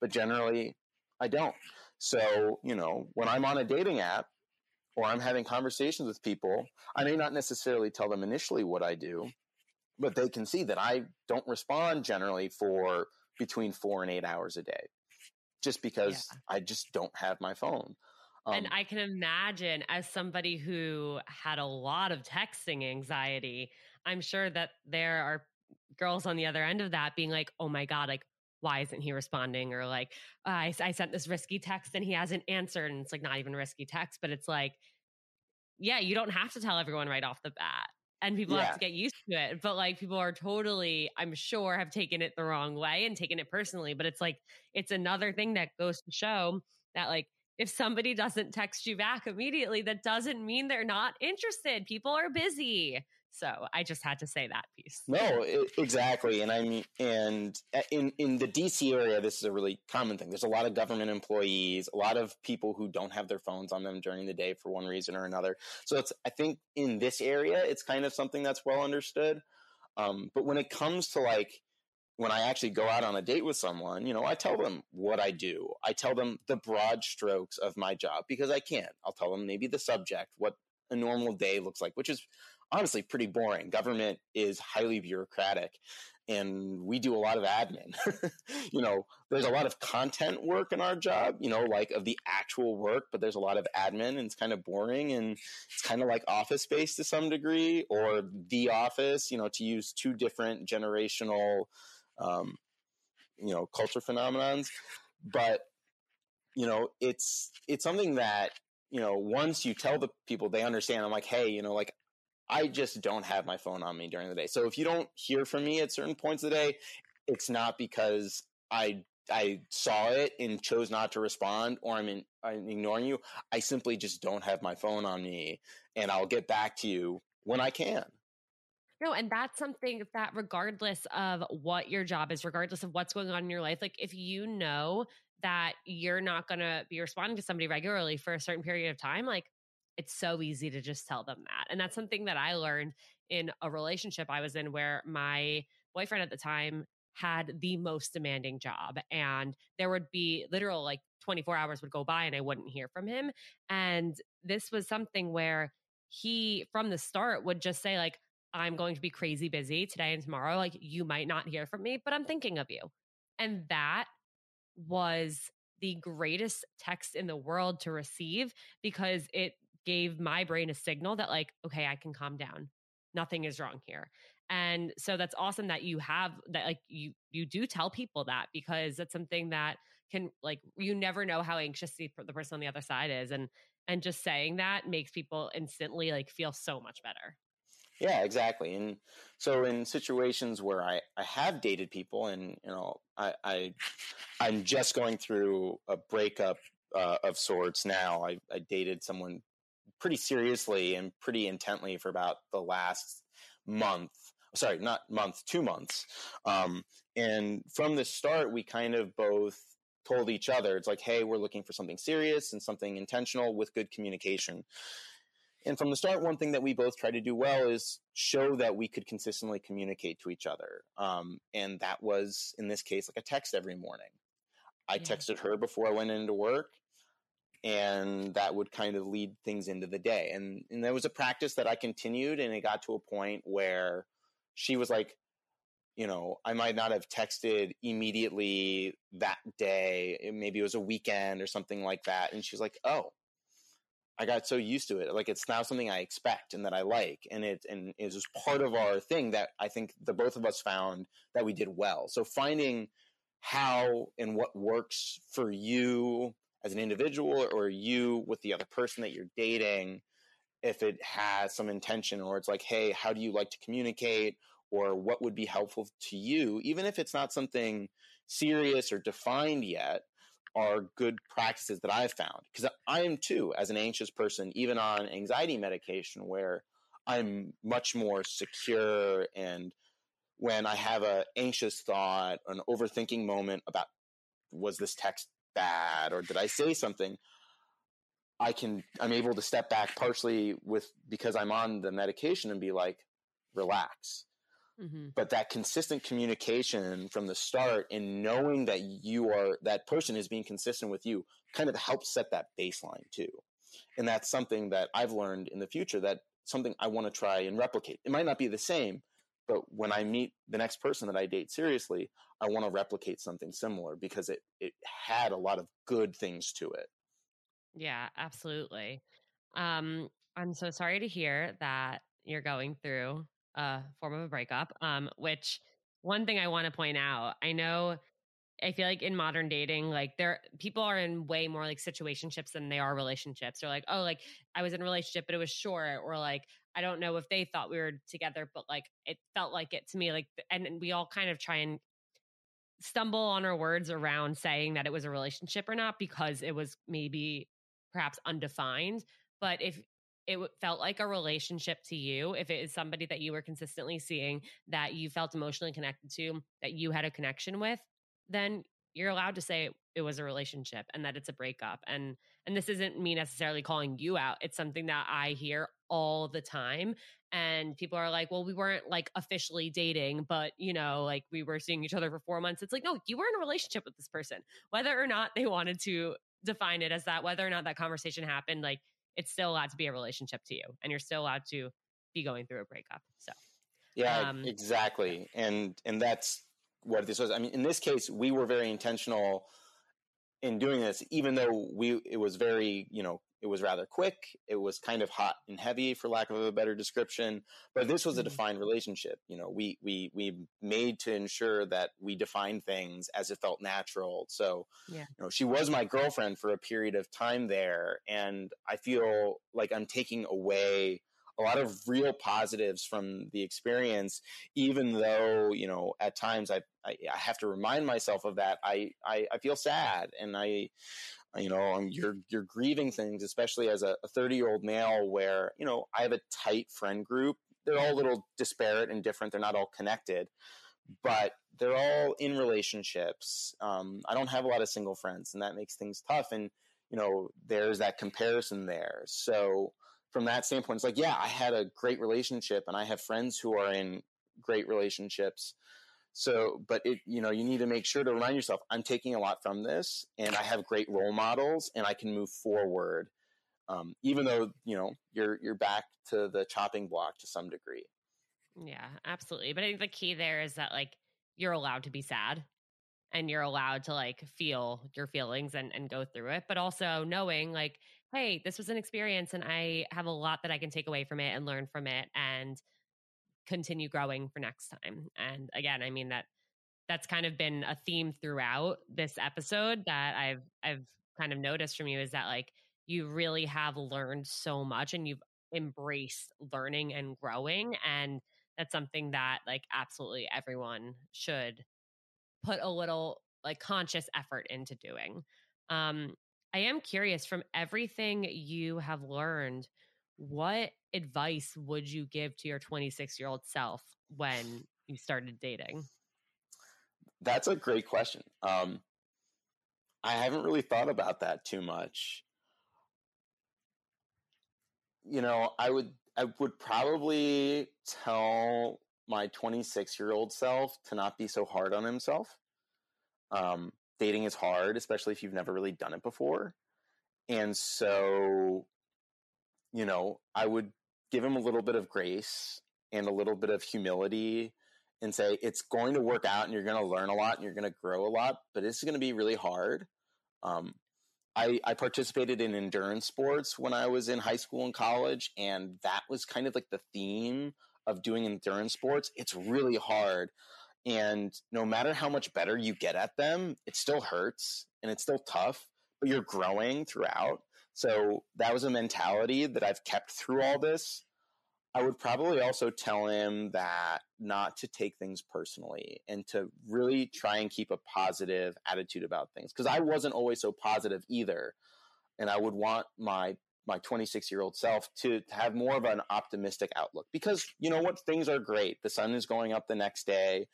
But generally, I don't. So, you know, when I'm on a dating app or I'm having conversations with people, I may not necessarily tell them initially what I do, but they can see that I don't respond generally for between four and eight hours a day just because yeah. I just don't have my phone. Um, and I can imagine, as somebody who had a lot of texting anxiety, I'm sure that there are girls on the other end of that being like, oh my God, like, why isn't he responding? Or like, uh, I, I sent this risky text and he hasn't answered. And it's like not even risky text, but it's like, yeah, you don't have to tell everyone right off the bat and people yeah. have to get used to it. But like people are totally, I'm sure, have taken it the wrong way and taken it personally. But it's like, it's another thing that goes to show that like if somebody doesn't text you back immediately, that doesn't mean they're not interested. People are busy. So I just had to say that piece. No, it, exactly, and I mean, and uh, in in the DC area, this is a really common thing. There's a lot of government employees, a lot of people who don't have their phones on them during the day for one reason or another. So it's I think in this area, it's kind of something that's well understood. Um, but when it comes to like when I actually go out on a date with someone, you know, I tell them what I do. I tell them the broad strokes of my job because I can't. I'll tell them maybe the subject, what a normal day looks like, which is honestly pretty boring. Government is highly bureaucratic and we do a lot of admin. you know, there's a lot of content work in our job, you know, like of the actual work, but there's a lot of admin and it's kind of boring and it's kind of like office space to some degree or the office, you know, to use two different generational um, you know, culture phenomenons. But, you know, it's it's something that, you know, once you tell the people they understand, I'm like, hey, you know, like I just don't have my phone on me during the day. So if you don't hear from me at certain points of the day, it's not because I I saw it and chose not to respond or I'm, in, I'm ignoring you. I simply just don't have my phone on me and I'll get back to you when I can. No, and that's something that regardless of what your job is, regardless of what's going on in your life, like if you know that you're not going to be responding to somebody regularly for a certain period of time, like it's so easy to just tell them that. And that's something that I learned in a relationship I was in where my boyfriend at the time had the most demanding job and there would be literal like 24 hours would go by and I wouldn't hear from him and this was something where he from the start would just say like I'm going to be crazy busy today and tomorrow. Like, you might not hear from me, but I'm thinking of you. And that was the greatest text in the world to receive because it gave my brain a signal that, like, okay, I can calm down. Nothing is wrong here. And so that's awesome that you have that, like, you, you do tell people that because that's something that can, like, you never know how anxious the, the person on the other side is. And, and just saying that makes people instantly like feel so much better. Yeah, exactly. And so in situations where I, I have dated people and, you know, I, I, I'm just going through a breakup uh, of sorts now. I, I dated someone pretty seriously and pretty intently for about the last month. Sorry, not month, two months. Um, and from the start, we kind of both told each other, it's like, hey, we're looking for something serious and something intentional with good communication. And from the start, one thing that we both try to do well is show that we could consistently communicate to each other. Um, and that was, in this case, like a text every morning. I yeah. texted her before I went into work, and that would kind of lead things into the day. And, and there was a practice that I continued, and it got to a point where she was like, you know, I might not have texted immediately that day. Maybe it was a weekend or something like that. And she's like, oh, I got so used to it. Like it's now something I expect and that I like. And it and it was part of our thing that I think the both of us found that we did well. So finding how and what works for you as an individual or you with the other person that you're dating, if it has some intention or it's like, hey, how do you like to communicate? Or what would be helpful to you, even if it's not something serious or defined yet, are good practices that I've found. Because I am too, as an anxious person, even on anxiety medication, where I'm much more secure and when I have a anxious thought, an overthinking moment about was this text bad or did I say something? I can I'm able to step back partially with because I'm on the medication and be like, relax. Mm-hmm. But that consistent communication from the start and knowing that you are that person is being consistent with you kind of helps set that baseline too. And that's something that I've learned in the future that something I want to try and replicate. It might not be the same, but when I meet the next person that I date seriously, I want to replicate something similar because it it had a lot of good things to it. Yeah, absolutely. Um, I'm so sorry to hear that you're going through a form of a breakup. Um, which one thing I want to point out, I know I feel like in modern dating, like there people are in way more like situationships than they are relationships. They're like, oh, like I was in a relationship, but it was short, or like I don't know if they thought we were together, but like it felt like it to me. Like, and, we all kind of try and stumble on our words around saying that it was a relationship or not because it was maybe perhaps undefined. But if it felt like a relationship to you, if it is somebody that you were consistently seeing, that you felt emotionally connected to, that you had a connection with, then you're allowed to say it was a relationship and that it's a breakup. And and this isn't me necessarily calling you out. It's something that I hear all the time. And people are like, well, we weren't like officially dating, but you know, like we were seeing each other for four months. It's like, no, you were in a relationship with this person, whether or not they wanted to define it as that, whether or not that conversation happened, like it's still allowed to be a relationship to you and you're still allowed to be going through a breakup. So yeah, um, exactly. And and that's what this was. I mean, in this case, we were very intentional in doing this, even though we it was very, you know, it was rather quick. It was kind of hot and heavy, for lack of a better description. But this was a mm-hmm. defined relationship. You know, we we we made to ensure that we defined things as it felt natural. So, yeah. you know, she was my girlfriend for a period of time there, and I feel like I'm taking away a lot of real positives from the experience, even though, you know, at times I, I, I have to remind myself of that. I, I, I feel sad and I, you know, you're, you're grieving things, especially as a 30 year old male where, you know, I have a tight friend group. They're all a little disparate and different. They're not all connected, but they're all in relationships. Um, I don't have a lot of single friends and that makes things tough. And, you know, there's that comparison there. So, from that standpoint, it's like, yeah, I had a great relationship and I have friends who are in great relationships. So, but it, you know, you need to make sure to remind yourself, I'm taking a lot from this and I have great role models and I can move forward. Um, even though, you know, you're, you're back to the chopping block to some degree. Yeah, absolutely. But I think the key there is that like you're allowed to be sad and you're allowed to like feel your feelings and, and go through it, but also knowing like hey, this was an experience and I have a lot that I can take away from it and learn from it and continue growing for next time. And again, I mean that that's kind of been a theme throughout this episode that I've I've kind of noticed from you is that like you really have learned so much and you've embraced learning and growing and that's something that like absolutely everyone should put a little like conscious effort into doing. Um I am curious from everything you have learned, what advice would you give to your 26 year old self when you started dating? That's a great question. Um, I haven't really thought about that too much. You know, I would I would probably tell my 26 year old self to not be so hard on himself. Um, dating is hard, especially if you've never really done it before. And so, you know, I would give him a little bit of grace and a little bit of humility and say, it's going to work out and you're going to learn a lot and you're going to grow a lot, but it's going to be really hard. Um, I, I participated in endurance sports when I was in high school and college, and that was kind of like the theme of doing endurance sports. It's really hard. And no matter how much better you get at them, it still hurts and it's still tough, but you're growing throughout. So that was a mentality that I've kept through all this. I would probably also tell him that not to take things personally and to really try and keep a positive attitude about things because I wasn't always so positive either. And I would want my my 26 year old self to, to have more of an optimistic outlook because you know what things are great the sun is going up the next day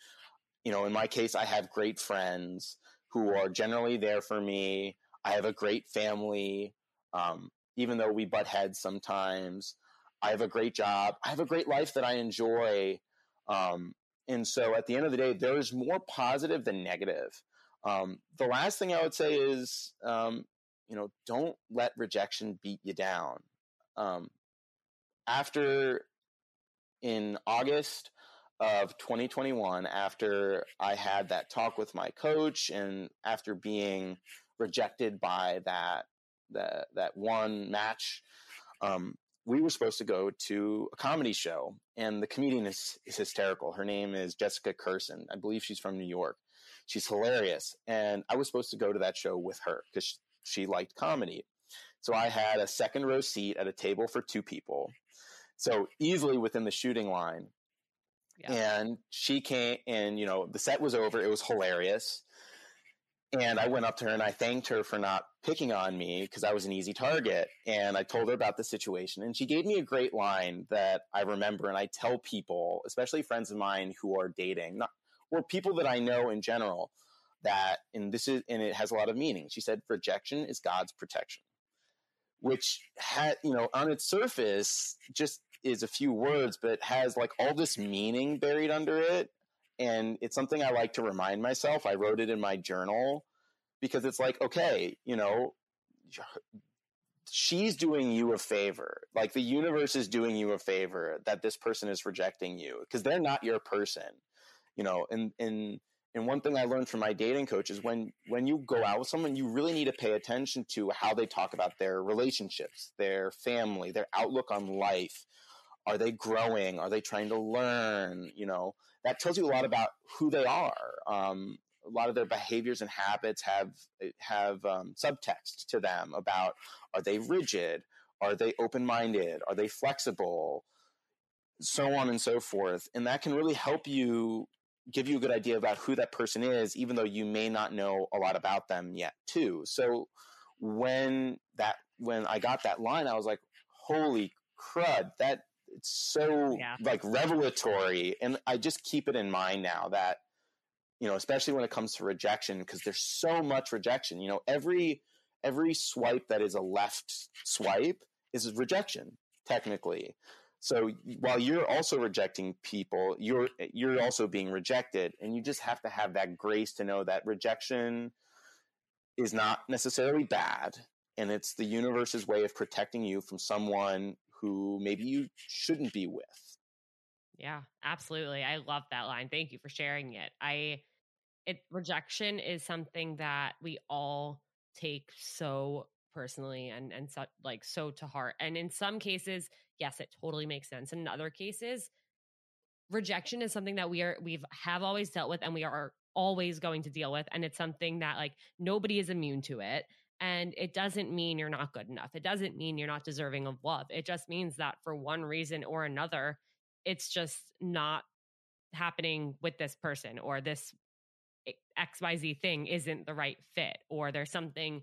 you know in my case i have great friends who are generally there for me i have a great family um, even though we butt heads sometimes i have a great job. I have a great life that i enjoy. Um, and so at the end of the day there's more positive than negative. Um, the last thing i would say is um, you know, don't let rejection beat you down. Um, after in August of 2021, after I had that talk with my coach, and after being rejected by that that that one match, um, we were supposed to go to a comedy show, and the comedian is, is hysterical. Her name is Jessica Kirson. I believe she's from New York. She's hilarious, and I was supposed to go to that show with her because she liked comedy. So I had a second row seat at a table for two people. So easily within the shooting line. Yeah. And she came and, you know, the set was over. It was hilarious. And I went up to her and I thanked her for not picking on me because I was an easy target. And I told her about the situation. And she gave me a great line that I remember. And I tell people, especially friends of mine who are dating, not, or people that I know in general, that, and this is, and it has a lot of meaning. She said, rejection is God's protection, which had, you know, on its surface just is a few words, but has like all this meaning buried under it. And it's something I like to remind myself. I wrote it in my journal because it's like, okay, you know, she's doing you a favor. Like the universe is doing you a favor that this person is rejecting you because they're not your person, you know, and, and, and one thing I learned from my dating coach is when when you go out with someone, you really need to pay attention to how they talk about their relationships, their family, their outlook on life. Are they growing? Are they trying to learn? You know, that tells you a lot about who they are. Um, a lot of their behaviors and habits have have um, subtext to them about are they rigid? Are they open minded? Are they flexible? So on and so forth, and that can really help you give you a good idea about who that person is, even though you may not know a lot about them yet, too. So when that when I got that line, I was like, "Holy crud!" That it's so yeah. like revelatory, and I just keep it in mind now that you know, especially when it comes to rejection, because there's so much rejection. You know, every every swipe that is a left swipe is rejection technically. So while you're also rejecting people, you're you're also being rejected, and you just have to have that grace to know that rejection is not necessarily bad, and it's the universe's way of protecting you from someone who maybe you shouldn't be with. Yeah, absolutely. I love that line. Thank you for sharing it. I it rejection is something that we all take so personally and and so, like so to heart. And in some cases, yes, it totally makes sense. And in other cases, rejection is something that we are we've have always dealt with and we are always going to deal with and it's something that like nobody is immune to it and it doesn't mean you're not good enough it doesn't mean you're not deserving of love it just means that for one reason or another it's just not happening with this person or this xyz thing isn't the right fit or there's something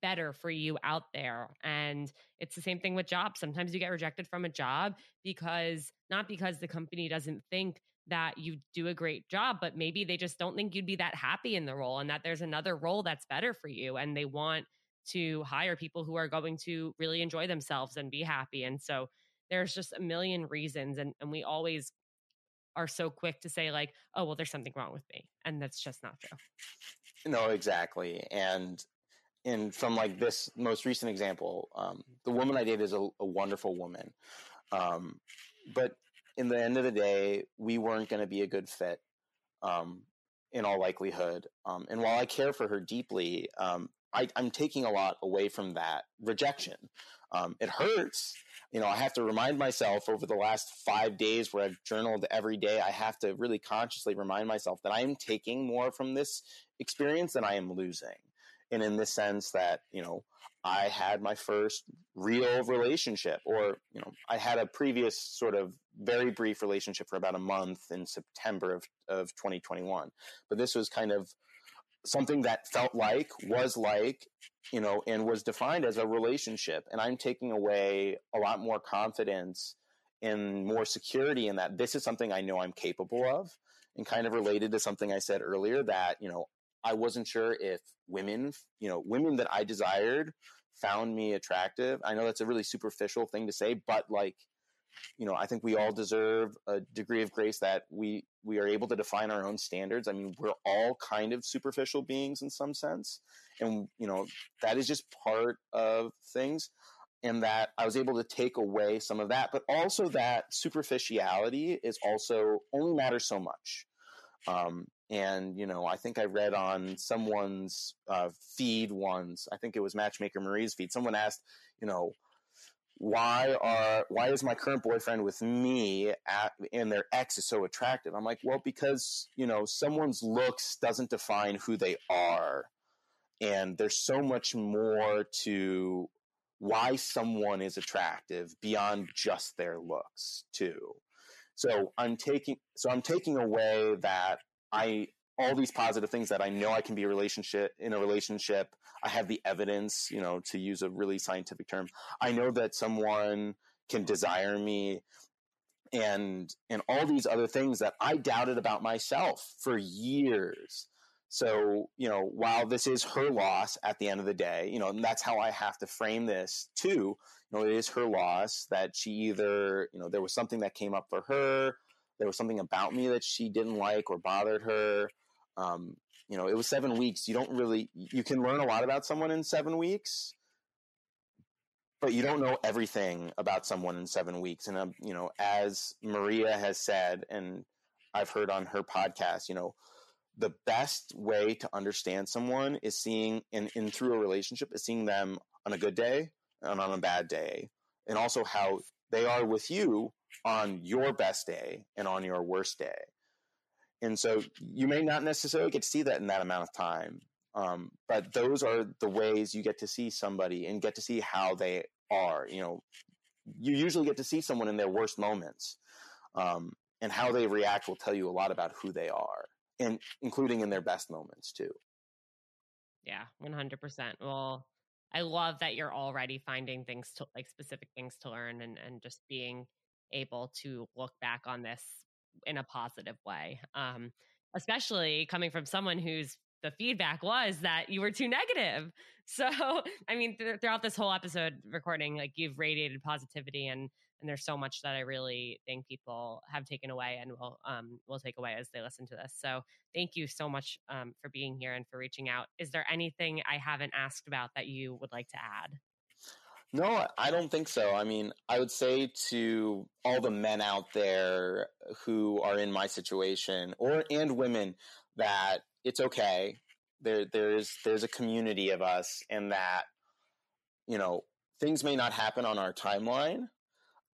better for you out there. And it's the same thing with jobs. Sometimes you get rejected from a job because not because the company doesn't think that you do a great job, but maybe they just don't think you'd be that happy in the role and that there's another role that's better for you. And they want to hire people who are going to really enjoy themselves and be happy. And so there's just a million reasons. And, and we always are so quick to say, like, oh, well, there's something wrong with me. And that's just not true. No, exactly. And and from like this most recent example, um, the woman I dated is a, a wonderful woman, um, but in the end of the day, we weren't going to be a good fit, um, in all likelihood. Um, and while I care for her deeply, um, I, am taking a lot away from that rejection. Um, it hurts. You know, I have to remind myself over the last five days where I've journaled every day, I have to really consciously remind myself that I am taking more from this experience than I am losing and in the sense that you know I had my first real relationship, or you know I had a previous sort of very brief relationship for about a month in September of of 2021, but this was kind of something that felt like, was like, you know, and was defined as a relationship. And I'm taking away a lot more confidence and more security in that this is something I know I'm capable of. And kind of related to something I said earlier that, you know, I wasn't sure if women, you know, women that I desired found me attractive. I know that's a really superficial thing to say, but like, you know, I think we all deserve a degree of grace that we we are able to define our own standards. I mean, we're all kind of superficial beings in some sense, and you know that is just part of things. And that I was able to take away some of that, but also that superficiality is also only matters so much. Um, and you know, I think I read on someone's uh, feed once. I think it was Matchmaker Maria's feed. Someone asked, you know, why are why is my current boyfriend with me at, and their ex is so attractive? I'm like well because you know someone's looks doesn't define who they are. And there's so much more to why someone is attractive beyond just their looks too. So i'm taking so i'm taking away that i all these positive things that I know I can be a relationship in a relationship. I have the evidence, you know, to use a really scientific term. I know that someone can desire me and and all these other things that I doubted about myself for years. So, you know, while this is her loss at the end of the day, you know, and that's how I have to frame this too. You know, it is her loss that she either, you know, there was something that came up for her, there was something about me that she didn't like or bothered her, um, you know, it was seven weeks. You don't really, you can learn a lot about someone in seven weeks, but you don't know everything about someone in seven weeks. And, um, you know, as Maria has said, and I've heard on her podcast, you know, the best way to understand someone is seeing in, in through a relationship is seeing them on a good day and on a bad day and also how they are with you on your best day and on your worst day and so you may not necessarily get to see that in that amount of time. Um, but those are the ways you get to see somebody and get to see how they are. You know, you usually get to see someone in their worst moments. Um, and how they react will tell you a lot about who they are, and including in their best moments too. Yeah, 100%. Well, I love that you're already finding things to like specific things to learn and, and just being able to look back on this in a positive way. Um, especially coming from someone whose the feedback was that you were too negative. So, I mean, th- throughout this whole episode recording, like you've radiated positivity, and and there's so much that I really think people have taken away and will um will take away as they listen to this. So, thank you so much um, for being here and for reaching out. Is there anything I haven't asked about that you would like to add? No, I don't think so. I mean, I would say to all the men out there who are in my situation or and women that it's okay. There there's there's a community of us and that you know, things may not happen on our timeline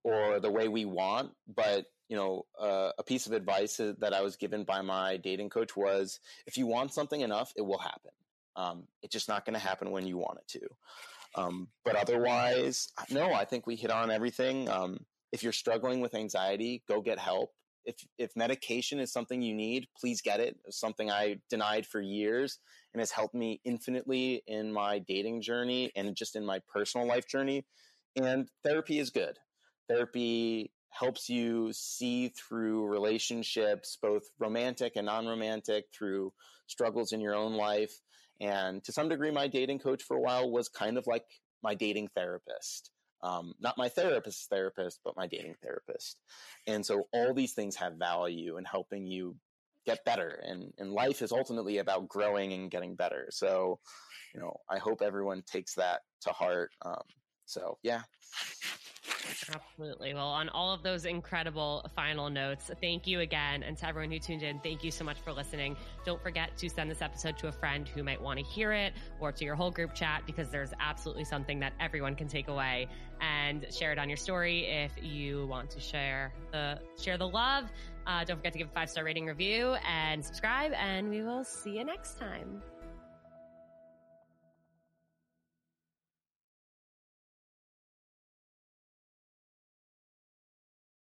or the way we want, but you know, uh, a piece of advice that I was given by my dating coach was if you want something enough, it will happen. Um, it's just not going to happen when you want it to. Um, but otherwise, no, I think we hit on everything. Um, if you're struggling with anxiety, go get help. If if medication is something you need, please get it. It's something I denied for years and has helped me infinitely in my dating journey and just in my personal life journey. And therapy is good. Therapy helps you see through relationships, both romantic and non romantic, through struggles in your own life. And to some degree, my dating coach for a while was kind of like my dating therapist. Um, not my therapist's therapist, but my dating therapist. And so all these things have value in helping you get better. And, and life is ultimately about growing and getting better. So, you know, I hope everyone takes that to heart. Um, so, yeah. Absolutely. Well, on all of those incredible final notes, thank you again. And to everyone who tuned in, thank you so much for listening. Don't forget to send this episode to a friend who might want to hear it or to your whole group chat because there's absolutely something that everyone can take away and share it on your story if you want to share the share the love. Uh, don't forget to give a five star rating review and subscribe, and we will see you next time.